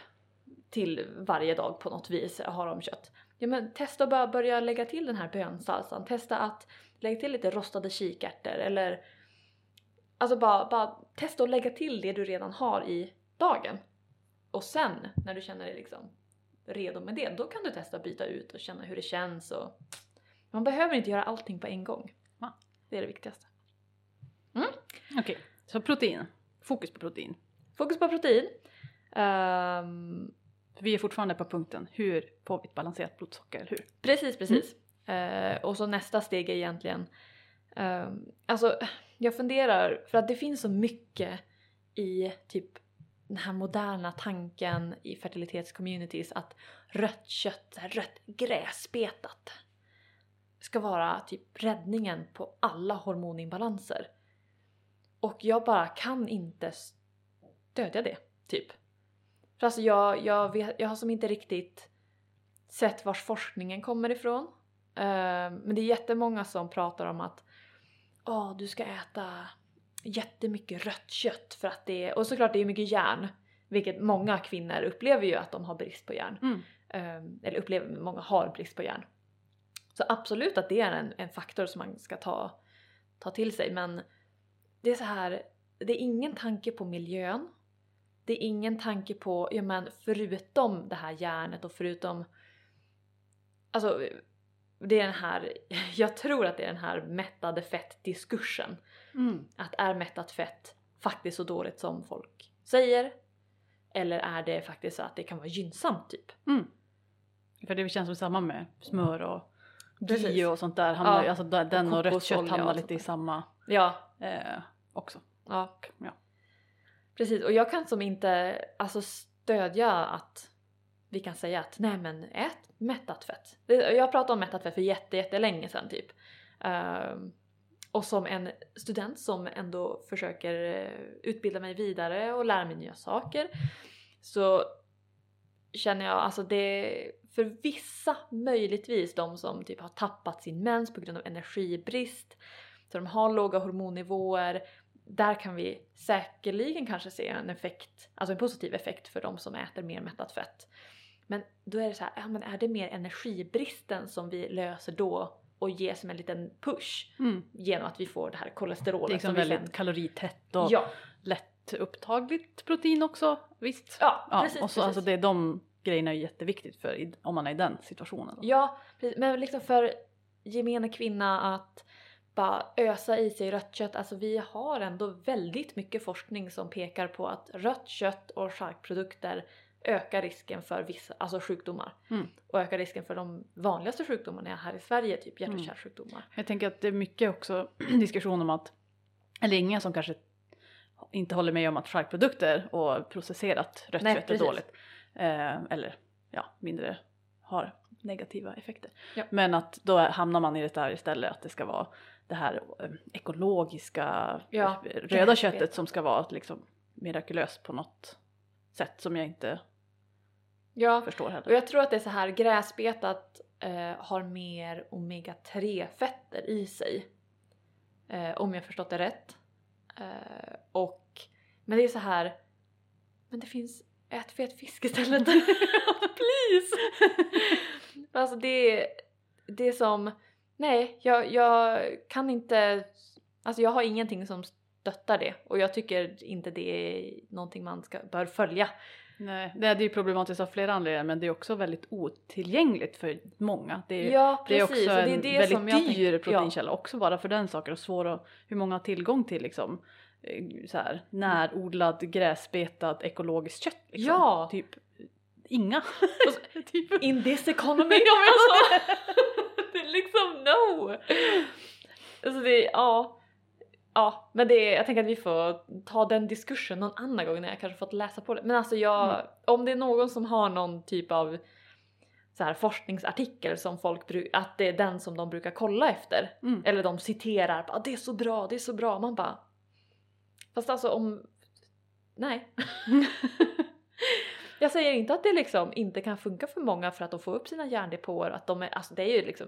till varje dag på något vis har de kött. Ja men testa att bara börja lägga till den här bönsalsan, testa att lägga till lite rostade kikärtor eller alltså bara, bara testa att lägga till det du redan har i dagen. Och sen när du känner dig liksom redo med det, då kan du testa att byta ut och känna hur det känns och man behöver inte göra allting på en gång. Det är det viktigaste. Okej, så protein. Fokus på protein. Fokus på protein. För vi är fortfarande på punkten hur får vi ett balanserat blodsocker, eller hur? precis, precis. Eh, och så nästa steg är egentligen... ehm, alltså, jag funderar, för att det finns så mycket i typ den här moderna tanken i fertilitetscommunities att rött kött, rött gräsbetat ska vara typ räddningen på alla hormoninbalanser. Och jag bara kan inte stödja det, typ. För alltså jag, jag, vet, jag har som inte riktigt sett vars forskningen kommer ifrån. Eh, men det är jättemånga som pratar om att Åh, du ska äta jättemycket rött kött för att det är... Och såklart det är mycket järn. Vilket många kvinnor upplever ju att de har brist på järn. Mm. Eh, eller upplever, många har brist på järn. Så absolut att det är en, en faktor som man ska ta, ta till sig men det är så här, det är ingen tanke på miljön. Det är ingen tanke på, ja men förutom det här järnet och förutom Alltså det är den här, (laughs) jag tror att det är den här mättade fett-diskursen. Mm. Att är mättat fett faktiskt så dåligt som folk säger? Eller är det faktiskt så att det kan vara gynnsamt typ? Mm. För det känns som samma med smör och ghee och sånt där. Hamnar, Ja. alltså den och, rött kött hamnar och lite i samma Ja, eh, också. ja. Ja. Precis, och jag kan som inte alltså stödja att vi kan säga att nej men ät mättat fett. Jag pratade om mättat fett för jätte, jättelänge sedan typ. Ehm, och som en student som ändå försöker eh, utbilda mig vidare och lära mig nya saker så känner jag alltså det för vissa möjligtvis de som typ har tappat sin mens på grund av energibrist så de har låga hormonnivåer där kan vi säkerligen kanske se en effekt, alltså en positiv effekt för de som äter mer mättat fett. Men då är det så här, ja men är det mer energibristen som vi löser då och ger som en liten push Mm. genom att vi får det här Det är kolesterolet liksom väldigt sen... kaloritätt och Ja, lätt upptagligt protein också. Visst? ja, Ja, precis. och så, precis. alltså det är de grejerna är jätteviktigt för om man är i den situationen. Ja, precis. men liksom för gemene kvinna att bara ösa i sig rött kött. Alltså vi har ändå väldigt mycket forskning som pekar på att rött kött och charkprodukter ökar risken för vissa alltså sjukdomar. Mm. Och ökar risken för de vanligaste sjukdomarna här i Sverige, typ hjärt och Mm. kärlsjukdomar. Jag tänker att det är mycket också (clears throat) diskussion om att, eller ingen som kanske inte håller med om att charkprodukter och processerat rött Nej, kött är precis. dåligt. Eh, eller ja, mindre har negativa effekter. Ja. Men att då hamnar man i det där istället att det ska vara det här eh, ekologiska Ja, eh, röda köttet som ska vara liksom mirakulöst på något sätt som jag inte Ja, förstår och heller. jag tror att det är så här gräsbetat eh, har mer omega-3 fetter i sig. Eh, om jag förstått det rätt. Eh, och, men det är så här. Men det finns, ät fet fisk istället. (laughs) (laughs) Please! alltså det, det är som, nej jag, jag kan inte, alltså jag har ingenting som stöttar det och jag tycker inte det är någonting man ska, bör följa. Nej, det är ju problematiskt av flera anledningar men det är också väldigt otillgängligt för många. Det är, Ja det är precis, också det är en det väldigt dyr ja. proteinkälla också bara för den saken och svår att, hur många har tillgång till liksom eh, så här, närodlad gräsbetad ekologiskt kött liksom. Ja. Typ inga. Så- (laughs) typ. In this economy (laughs) om jag sa! (laughs) det är liksom no! Alltså det, ja. Ja, men det jag tänker att vi får ta den diskursen någon annan gång när jag kanske fått läsa på det. Men alltså jag, Mm. om det är någon som har någon typ av så här forskningsartikel som folk brukar, att det är den som de brukar kolla efter. Mm. Eller de citerar, bara, det är så bra, det är så bra. Man bara... Fast alltså om... Nej. (laughs) Jag säger inte att det liksom inte kan funka för många för att de får upp sina järndepåer, att de är, alltså det är ju liksom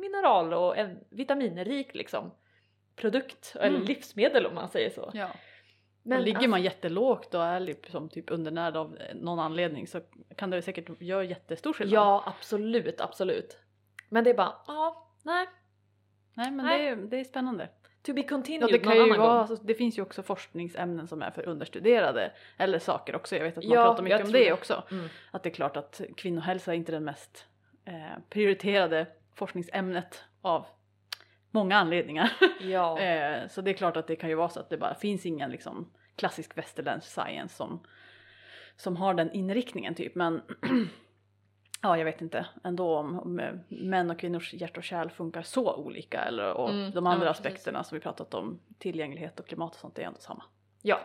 mineral och en vitaminrik liksom produkt eller Mm. livsmedel om man säger så. Ja. Men och ligger alltså- man jättelågt och är liksom typ undernärd av någon anledning så kan det säkert göra jättestor skillnad. Ja absolut, absolut. Men det är bara, ja, nej, Nej men Nej. Det, är, det är spännande. to be Ja, continued det kan någon ju annan vara, gång. alltså, det finns ju också forskningsämnen som är för understuderade eller saker också. Jag vet att man Ja, pratar mycket om det, det. också. Mm. Att det är klart att kvinnohälsa är inte den mest eh, prioriterade forskningsämnet av många anledningar. (laughs) Ja. Eh, så det är klart att det kan ju vara så att det bara finns ingen liksom klassisk västerländsk science som, som har den inriktningen typ. Men (clears throat) ja, jag vet inte ändå om, om eh, män och kvinnors hjärt och kärl funkar så olika eller och Mm, de ja, andra precis. aspekterna som vi pratat om, tillgänglighet och klimat och sånt, är ändå samma. Ja.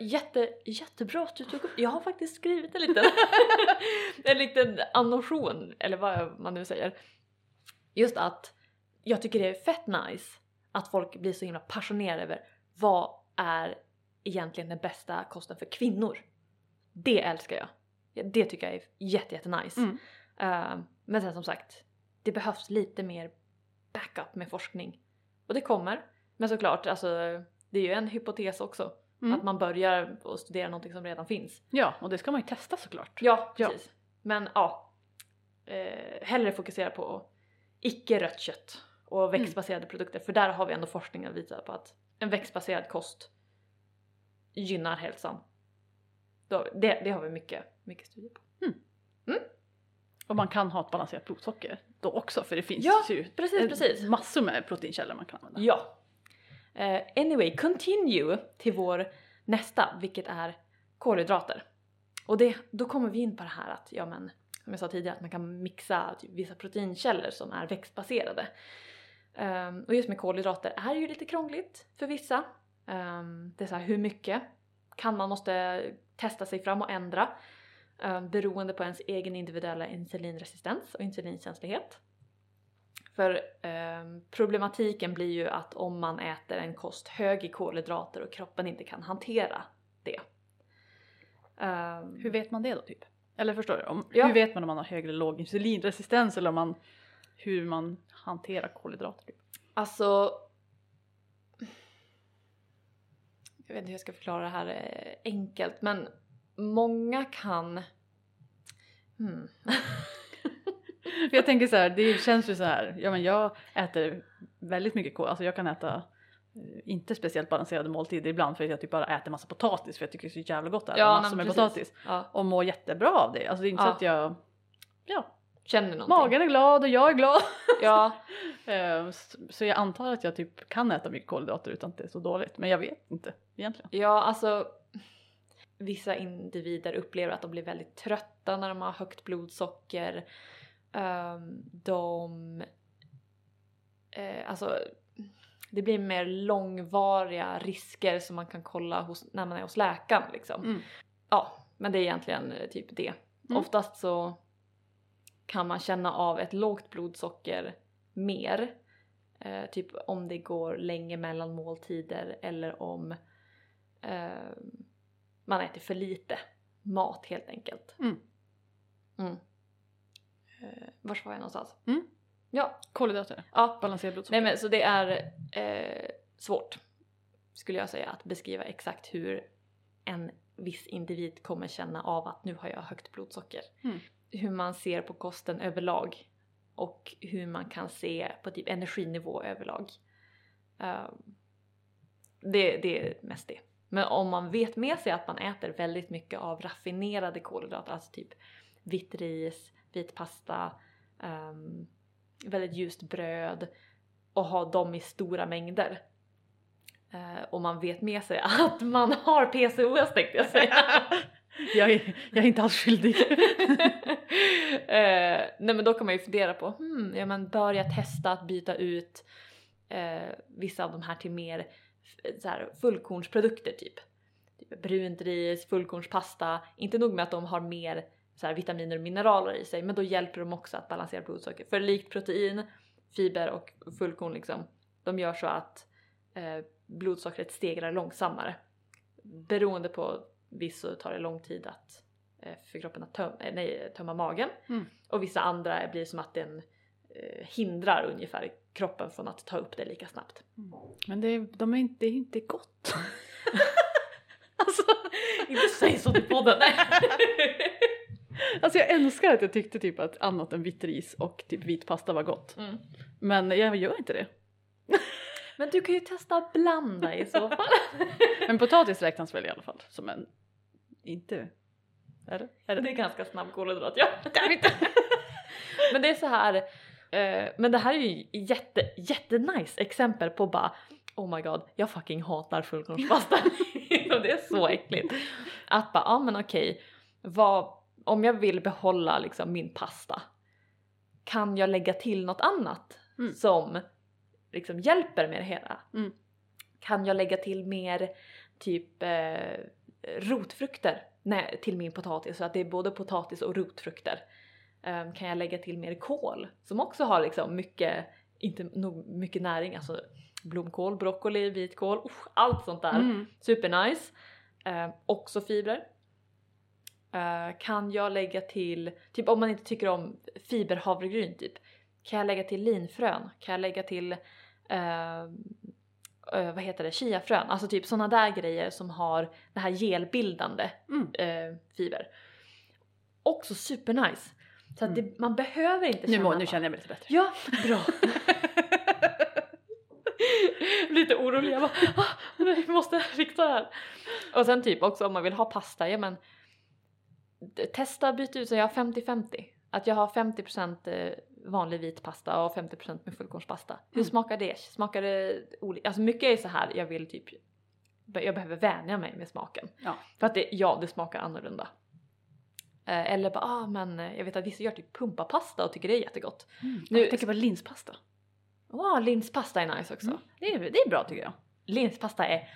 Jätte, jättebra att du tog upp Jag har faktiskt skrivit en liten, (laughs) en liten annotation, eller vad man nu säger. Just att jag tycker det är fett nice att folk blir så himla passionerade över vad är egentligen den bästa kosten för kvinnor. Det älskar jag. Ja, Det tycker jag är jätte, jätte nice. Mm. Eh, men sen som sagt, det behövs lite mer backup med forskning. Och det kommer. Men såklart, alltså, det är ju en hypotes också. Mm. Att man börjar och studera någonting som redan finns. Ja, och det ska man ju testa såklart. Ja, Ja. precis. Men ja, eh, hellre fokusera på icke rött kött och växtbaserade produkter. För där har vi ändå forskning att visa på att en växtbaserad kost gynnar hälsan. Det, det har vi mycket, mycket studier på. Och man kan ha ett balanserat blodsocker då också för det finns Ja, ju precis, precis. massor med proteinkällor man kan använda. Ja. Eh, anyway, continue till vår nästa, vilket är kolhydrater. Och det, då kommer vi in på det här att, ja men, som jag sa tidigare, att man kan mixa typ, vissa proteinkällor som är växtbaserade. Ehm, och just med kolhydrater är det ju lite krångligt för vissa. Ehm, det är så här, hur mycket kan man måste testa sig fram och ändra um, beroende på ens egen individuella insulinresistens och insulinkänslighet. För problematiken blir ju att om man äter en kost hög i kolhydrater och kroppen inte kan hantera det. Hur vet man det då typ? Eller förstår du? Om, Ja. Hur vet man om man har hög eller låg insulinresistens eller om man, hur man hanterar kolhydrater? Typ? Alltså... Jag vet inte hur jag ska förklara det här eh, enkelt men många kan... Hmm. (laughs) Jag tänker så här, det känns ju så här, ja men jag äter väldigt mycket kol, alltså jag kan äta eh, inte speciellt balanserade måltider ibland för att jag typ bara äter massa potatis för jag tycker det är så jävla gott att äta Ja, massor med potatis. Ja, Och mår jättebra av det, alltså det är inte så Ja. att jag, ja, känner någonting. magen är glad och jag är glad. (laughs) Ja, Eh, s- Så jag antar att jag typ kan äta mycket kolhydrater utan att det är så dåligt, men jag vet inte egentligen. ja, alltså vissa individer upplever att de blir väldigt trötta när de har högt blodsocker. Ehm, de... Eh, alltså, det blir mer långvariga risker som man kan kolla hos, när man är hos läkaren liksom. Mm. Ja, men det är egentligen eh, typ det. Mm. Oftast så kan man känna av ett lågt blodsocker mer. Eh, typ om det går länge mellan måltider eller om eh, man äter för lite mat helt enkelt. Mm. Mm. Eh, vars var jag någonstans? Mm. Ja, Kolhydrater, ja. balanserat blodsocker. Nej men så det är eh, svårt skulle jag säga att beskriva exakt hur en viss individ kommer känna av att nu har jag högt blodsocker. Mm. Hur man ser på kosten överlag och hur man kan se på typ energinivå överlag. Ehm, det, det är mest det. Men om man vet med sig att man äter väldigt mycket av raffinerade kolhydrater, alltså typ vitt ris, vit pasta, um, väldigt ljust bröd och ha dem i stora mängder. Uh, och man vet med sig (laughs) att man har PCOS tänkte jag säga. (laughs) jag, är, jag är inte alls skyldig. (laughs) eh, nej men då kan man ju fundera på, hmm, ja men bör jag testa att byta ut eh, vissa av de här till mer eh, så här, fullkornsprodukter typ. typ brunt ris, fullkornspasta. Inte nog med att de har mer så här, vitaminer och mineraler i sig men då hjälper de också att balansera blodsocker. För likt protein, fiber och fullkorn liksom, de gör så att eh, blodsockret stegrar långsammare. Beroende på viss så tar det lång tid att eh, för kroppen att töm, eh, nej, tömma magen. Mm. Och vissa andra blir som att den eh, hindrar ungefär kroppen från att ta upp det lika snabbt. Men det, de är inte, det är inte gott. (laughs) alltså, Inte säg så till podden! (laughs) alltså jag älskar att jag tyckte typ att annat än vitt ris och typ vit pasta var gott. Mm. Men jag gör inte det. (laughs) Men du kan ju testa blanda i så fall. (laughs) Men potatis räknas väl i alla fall som en... Inte... Är det? Är Det det? är ganska snabb kolhydrat ja. (laughs) men det är så här, eh, men det här är ju jätte, jättenice exempel på bara oh my god, jag fucking hatar fullkornspasta. (laughs) det är så äckligt. Att bara, ja ah, men okej, vad, om jag vill behålla liksom min pasta, kan jag lägga till något annat Mm. som liksom hjälper med det hela? Mm. Kan jag lägga till mer typ eh, rotfrukter nej, till min potatis så att det är både potatis och rotfrukter? Ehm, kan jag lägga till mer kål som också har liksom mycket, inte nog mycket näring, alltså blomkål, broccoli, vitkål, usch, allt sånt där. Mm. Supernice. Eh, också fibrer. Eh, kan jag lägga till, typ om man inte tycker om fiberhavregryn typ, kan jag lägga till linfrön? Kan jag lägga till, eh, eh, vad heter det, chiafrön? Alltså typ såna där grejer som har det här gelbildande Mm. eh, fiber. Också supernice. Så att det, man behöver inte Nu, känna må, nu bara- känner jag mig lite bättre. Ja, bra. (laughs) Lite orolig, jag bara ah, vi måste fixa det här. Och sen typ också om man vill ha pasta, ja men testa byta ut så jag har 50-50. Att jag har 50% eh, vanlig vit pasta och 50% med fullkornspasta. Hur Mm. smakar det? Smakar det olika? Alltså mycket är så här, jag vill typ jag behöver vänja mig med smaken. Ja. För att det, ja, det smakar annorlunda. Eh, eller bara, ah men eh, jag vet att vissa gör typ pumpapasta och tycker det är jättegott. Nu, Nu- jag tänker på linspasta. Wow, linspasta är nice också. Mm. Det, är, det är bra tycker jag. Linspasta är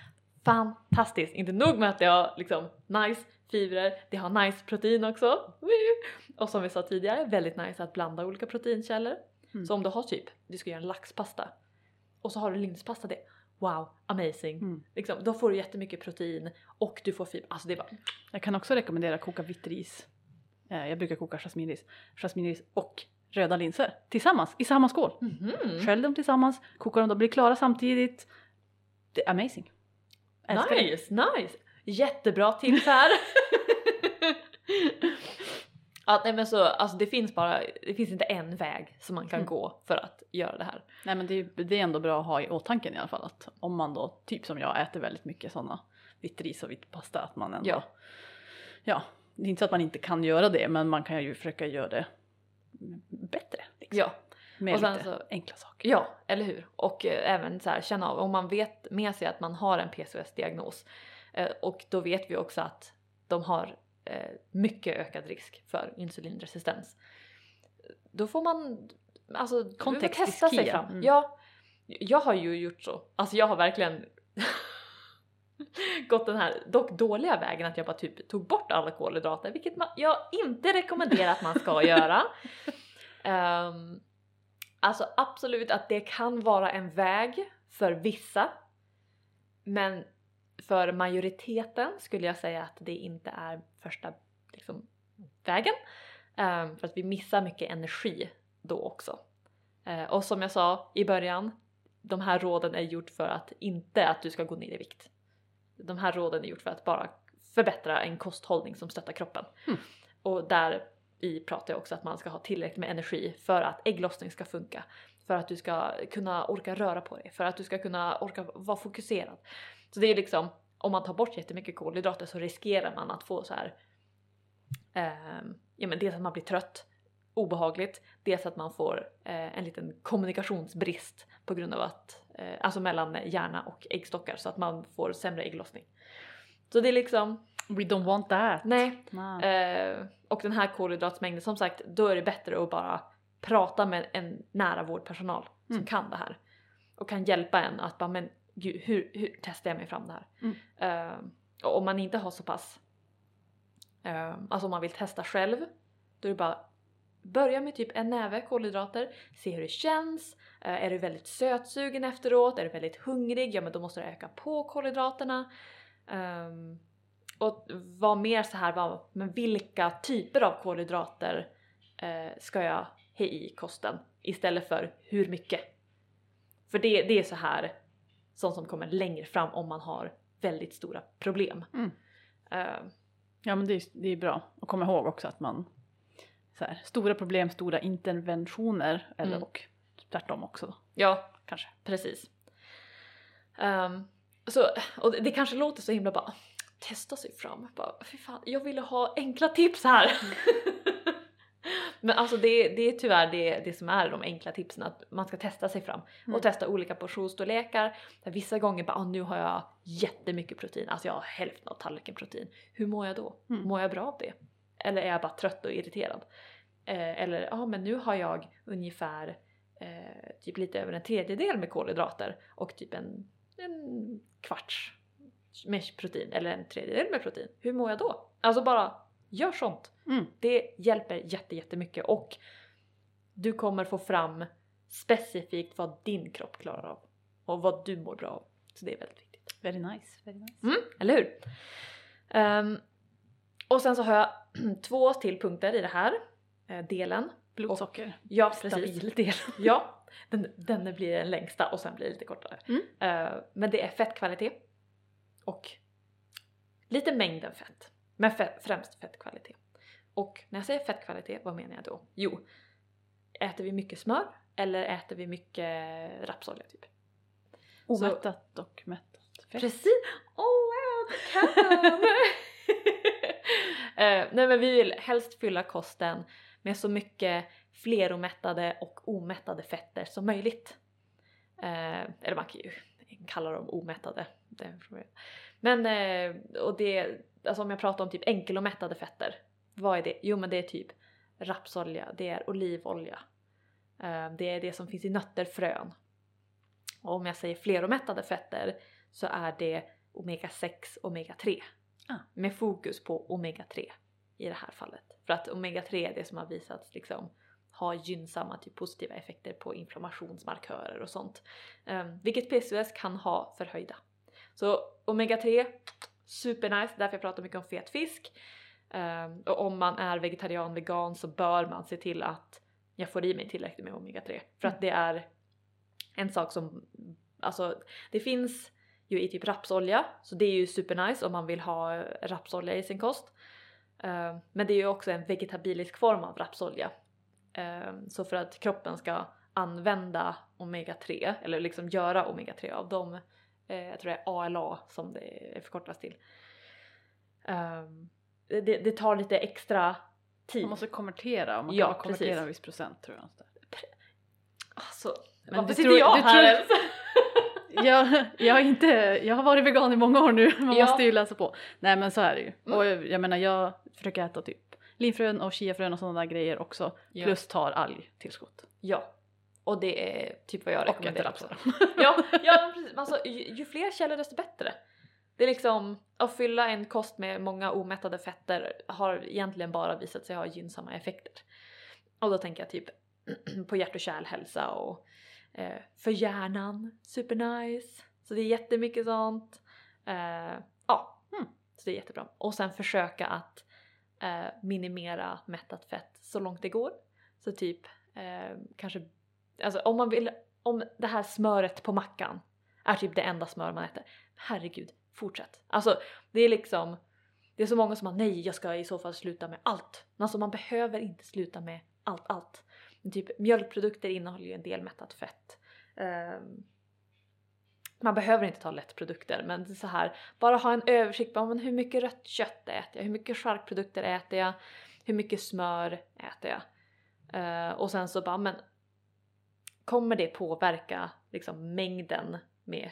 fantastiskt. Inte nog med att det har liksom nice fibrer, det har nice protein också. Och som vi sa tidigare, väldigt nice att blanda olika proteinkällor. Mm. Så om du har typ, du ska göra en laxpasta och så har du linspasta det. Wow, amazing. Mm. Liksom, då får du jättemycket protein och du får fiber. Alltså det är bara Jag kan också rekommendera att koka vitt ris. Eh, Jag brukar koka jasminris. Jasminris och röda linser tillsammans i samma skål. mhm. Skölj dem tillsammans, koka dem, de blir klara samtidigt. Det är amazing. Älskar det. Nice, nice! Jättebra tips här! (laughs) ja, nej men så, alltså det finns bara, det finns inte en väg som man kan Mm. gå för att göra det här. Nej men det är, det är ändå bra att ha i åtanke i alla fall att om man då, typ som jag, äter väldigt mycket sådana vitt ris och vitt pasta att man ändå, Ja. ja. det är inte så att man inte kan göra det men man kan ju försöka göra det bättre. Liksom. Ja, Med och sen lite så- enkla saker. ja, eller hur? Och eh, även så här, känna av, om man vet med sig att man har en PCOS-diagnos och då vet vi också att de har eh, mycket ökad risk för insulinresistens. Då får man alltså Kontext testa sig fram. mm. Ja, jag har ju gjort så. Alltså jag har verkligen (laughs) gått den här dock dåliga vägen att jag bara typ tog bort alla kolhydrater, vilket man, jag inte rekommenderar att man ska (laughs) göra. Ehm, alltså absolut att det kan vara en väg för vissa, men för majoriteten skulle jag säga att det inte är första liksom, vägen. Ehm, för att vi missar mycket energi då också. Eh, och som jag sa i början, de här råden är gjort för att inte att du ska gå ner i vikt. De här råden är gjort för att bara förbättra en kosthållning som stöttar kroppen. Mm. Och där i pratar jag också att man ska ha tillräckligt med energi för att ägglossning ska funka. För att du ska kunna orka röra på dig, för att du ska kunna orka vara fokuserad. Så det är liksom, om man tar bort jättemycket kolhydrater så riskerar man att få så här ehm, ja men dels att man blir trött, obehagligt, dels att man får eh, en liten kommunikationsbrist på grund av att, eh, alltså mellan hjärna och äggstockar så att man får sämre ägglossning. Så det är liksom, We don't want that. nej. Eh, och den här kolhydratsmängden, som sagt, då är det bättre att bara prata med en nära vårdpersonal som Mm. kan det här. Och kan hjälpa en att bara, men gud, hur, hur testar jag mig fram det här? Mm. Och om man inte har så pass, eh, alltså om man vill testa själv, då är det bara börja med typ en näve kolhydrater, se hur det känns. Eh, är du väldigt sötsugen efteråt? Är du väldigt hungrig? Ja men då måste du öka på kolhydraterna. Ehm, och var mer så här, men vilka typer av kolhydrater eh, ska jag ha i kosten istället för hur mycket. För det, det är så här sånt som kommer längre fram om man har väldigt stora problem. Mm. Eh, Ja men det är, det är bra att komma ihåg också att man så här, stora problem, stora interventioner eller Mm. och tvärtom också ja, kanske. precis. Ehm, så, och det, det kanske låter så himla bara testa sig fram. Bara, fy fan, jag ville ha enkla tips här. (laughs) Men alltså det, det är tyvärr det, det som är de enkla tipsen, att man ska testa sig fram Mm. och testa olika portionsstorlekar. Där vissa gånger bara, ah, nu har jag jättemycket protein, alltså jag har hälften av tallriken protein. Hur mår jag då? Mm. Mår jag bra av det? Eller är jag bara trött och irriterad? Eh, eller ja, ah, men nu har jag ungefär eh, typ lite över en tredjedel med kolhydrater och typ en, en kvarts med protein eller en tredjedel med protein. Hur mår jag då? Alltså bara gör sånt. Mm. Det hjälper jätte, jättemycket och du kommer få fram specifikt vad din kropp klarar av och vad du mår bra av. Så det är väldigt viktigt. Very nice, very nice. Mm, eller hur? Ehm, och sen så har jag (clears throat) två till punkter i det här eh, delen. Blodsocker, Ja, precis. stabil del. (laughs) Ja, den, den blir den längsta och sen blir det lite kortare. Mm. Eh, men det är fettkvalitet och lite mängden fett. Men främst fettkvalitet. Och när jag säger fettkvalitet, vad menar jag då? Jo, äter vi mycket smör eller äter vi mycket rapsolja typ? Omättat och mättat fett. Precis! Oh wow, the can! (laughs) Eh, nej men vi vill helst fylla kosten med så mycket fleromättade och omättade fetter som möjligt. Eh, eller man kan ju kalla dem omättade. Men eh, och det, alltså om jag pratar om typ enkelomättade fetter, vad är det? Jo men det är typ rapsolja, det är olivolja, eh, det är det som finns i nötter, frön. Och om jag säger fleromättade fetter så är det omega 6, omega 3. Ah. Med fokus på omega 3 i det här fallet. För att omega 3 är det som har visats liksom ha gynnsamma typ positiva effekter på inflammationsmarkörer och sånt. Um, vilket PCOS kan ha förhöjda. Så omega 3, supernice, därför jag pratar mycket om fet fisk. Ehm, och om man är vegetarian, vegan så bör man se till att jag får i mig tillräckligt med omega 3. För att det är en sak som, alltså det finns ju i typ rapsolja, så det är ju supernice om man vill ha rapsolja i sin kost. Ehm, men det är ju också en vegetabilisk form av rapsolja. Ehm, så för att kroppen ska använda omega 3 eller liksom göra omega 3 av eh, jag tror det är ALA som det förkortas till. Ehm, det, det tar lite extra tid. Man måste konvertera och man kan bara konvertera precis. en viss procent tror jag. Alltså, Men varför sitter tror- jag här ens? (laughs) jag, jag, har inte, jag har varit vegan i många år nu, man Ja. måste ju läsa på. Nej men så är det ju. Mm. Och jag, jag menar jag försöker äta typ linfrön och chiafrön och sådana där grejer också. Ja. Plus tar algtillskott. Ja, och det är typ vad jag Och rekommenderar rapsolja. också. (laughs) Ja, ja precis. Alltså, ju, ju fler källor desto bättre. Det är liksom att fylla en kost med många omättade fetter har egentligen bara visat sig ha gynnsamma effekter. Och då tänker jag typ (clears throat) på hjärt och kärlhälsa och eh, för hjärnan, supernice. Så det är jättemycket sånt. Eh, ja, Mm. så det är jättebra. Och sen försöka att eh, minimera mättat fett så långt det går. Så typ eh, kanske, alltså om man vill, om det här smöret på mackan är typ det enda smör man äter. Herregud, fortsätt. Alltså det är liksom, det är så många som har nej jag ska i så fall sluta med allt. Men alltså man behöver inte sluta med allt, allt. Men typ mjölkprodukter innehåller ju en del mättat fett. Um, man behöver inte ta lättprodukter men det är så här, bara ha en översikt på men hur mycket rött kött äter jag, hur mycket charkprodukter äter jag, hur mycket smör äter jag. Uh, och sen så bara, men kommer det påverka liksom mängden med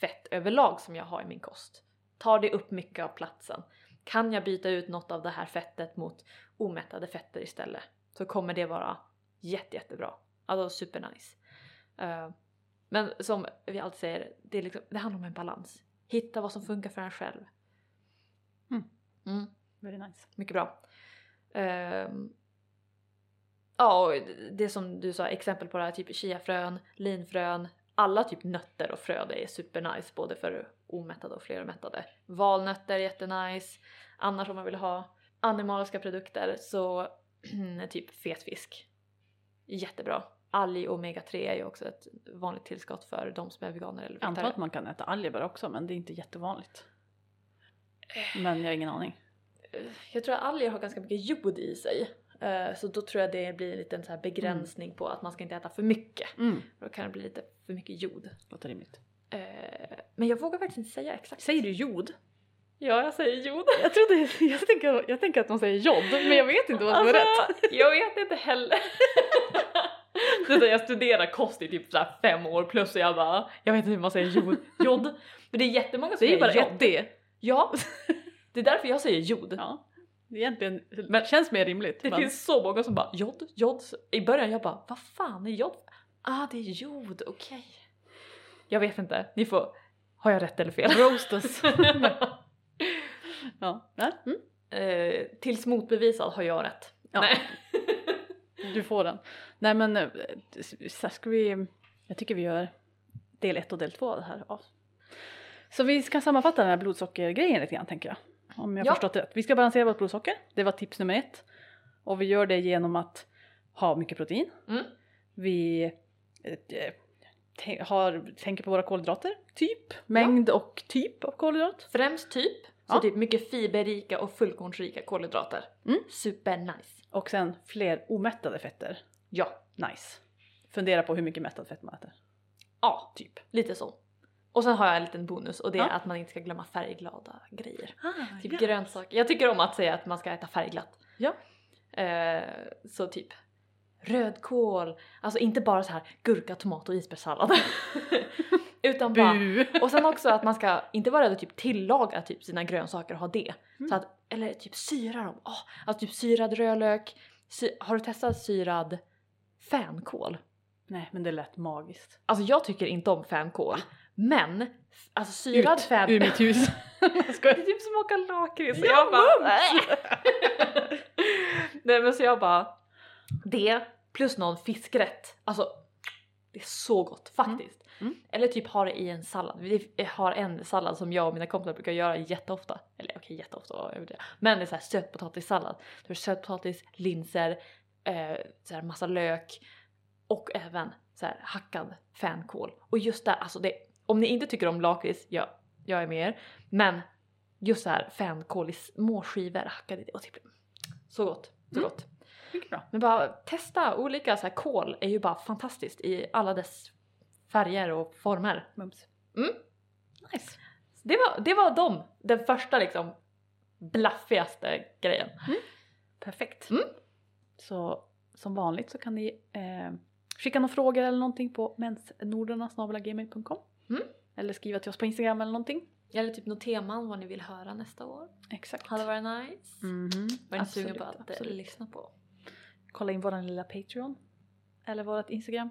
fett överlag som jag har i min kost? Tar det upp mycket av platsen? Kan jag byta ut något av det här fettet mot omättade fetter istället? Så kommer det vara jätte, jättebra. Alltså supernice. Uh, men som vi alltid säger, det, är liksom, det handlar om en balans. Hitta vad som funkar för en själv. Mm. Mm. Very nice. Mycket bra. Ehm, ja, och det som du sa, exempel på det här, typ chiafrön, linfrön, alla typ nötter och fröder är supernice både för omättade och flermättade. Valnötter är jättenice. Annars om man vill ha animaliska produkter så (clears throat) typ fetfisk. Jättebra. Alg omega 3 är ju också ett vanligt tillskott för de som är veganer eller Jag antar vegetarianer. att man kan äta alger också men det är inte jättevanligt. Men jag har ingen aning. Jag tror att alger har ganska mycket jod i sig. Eh, Så då tror jag det blir en liten så begränsning på att man ska inte äta för mycket. Mm, Då kan det bli lite för mycket jod. låter rimligt. Eh, Men jag vågar faktiskt inte säga exakt. Säger du jod? Ja, jag säger jod. (laughs) Jag trodde, jag tänker, jag tänker att de säger jod men jag vet inte vad som är rätt. Alltså, (laughs) jag vet inte heller. (laughs) Så, jag studerar kost i typ så fem år plus och jag bara, jag vet inte hur man säger jod. jod. Men det är jättemånga som Det är säger bara jod. ett D. Ja, det är därför jag säger jod. Ja. Egentligen, Men- känns mer rimligt. Det men- finns så många som bara jod, jod. I början jag bara, vad fan är jod? Ah, det är jod, okej. Jag vet inte, ni får, har jag rätt eller fel? Roast us. (laughs) ja. Mm. eh, tills motbevisad har jag rätt. Ja. Nej. Du får den. Nej men, eh, så ska vi, jag tycker vi gör del ett och del två av det här. Ja. Så vi ska sammanfatta den här blodsockergrejen lite grann tänker jag. Om jag Ja. förstått det rätt. Vi ska balansera vårt blodsocker, det var tips nummer ett. Och vi gör det genom att ha mycket protein. Mm. Vi eh, har, tänker på våra kolhydrater, typ, mängd och typ av kolhydrat. Främst typ, så Ja. typ mycket fiberrika och fullkornsrika kolhydrater. Mm. Super nice. Och sen fler omättade fetter. Ja, Nice. Fundera på hur mycket mättad fett man äter. ja, typ. Lite så. Och sen har jag en liten bonus och det är Ja. att man inte ska glömma färgglada grejer. Ah, Typ grönsaker. Jag tycker om att säga att man ska äta färgglatt. Ja. Eh, så typ rödkål, alltså inte bara så här gurka, tomat och isbergssallad. (laughs) Utan bara! Och sen också att man ska inte vara rädd att typ tillaga typ sina grönsaker och ha det. Mm. Så att, eller typ syra dem. Oh, alltså typ syrad rödlök. Sy- har du testat syrad fänkål? Nej men det lät magiskt. Alltså jag tycker inte om fänkål. Men alltså syrad Ut fän... ur mitt hus. (laughs) Det är typ smakar lakrits. Så Ja, jag bara... mums! Nej men så jag bara... Det plus någon fiskrätt. Alltså det är så gott faktiskt. Mm. Eller typ ha det i en sallad. Vi har en sallad som jag och mina kompisar brukar göra jätteofta. Eller okej jätteofta var jag det. Men det är så här sötpotatissallad. Det sötpotatis, linser, eh, så här massa lök och även så här hackad fänkål. Och just där, alltså det, om ni inte tycker om lakrits, ja, jag är med er. Men just så här fänkål i små skivor hackade och typ så gott, så Mm. gott. Mycket bra. Men bara testa olika så här kål är ju bara fantastiskt i alla dess färger och former. Mums. Mm. Nice. Det var, det var de, den första liksom blaffigaste grejen. Perfekt. Mm. Så som vanligt så kan ni eh, skicka några frågor eller någonting på mensnordarna.gmail.com Mm. Eller skriva till oss på Instagram eller någonting. Eller typ något teman vad ni vill höra nästa år. Exakt. Hade varit nice. Mhm. Var ni sugna på att eh, absolut. lyssna på? Kolla in våran lilla Patreon. Eller vårat Instagram.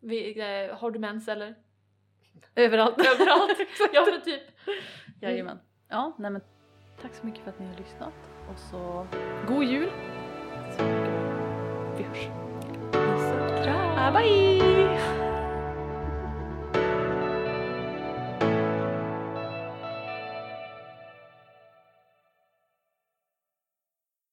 Vi, eh, har du mens eller? (laughs) Överallt. Överallt! (laughs) ja men typ. Jajamän. Ja, nej men tack så mycket för att ni har lyssnat. Och så god jul! Så vi hörs. Puss och kram! Bye!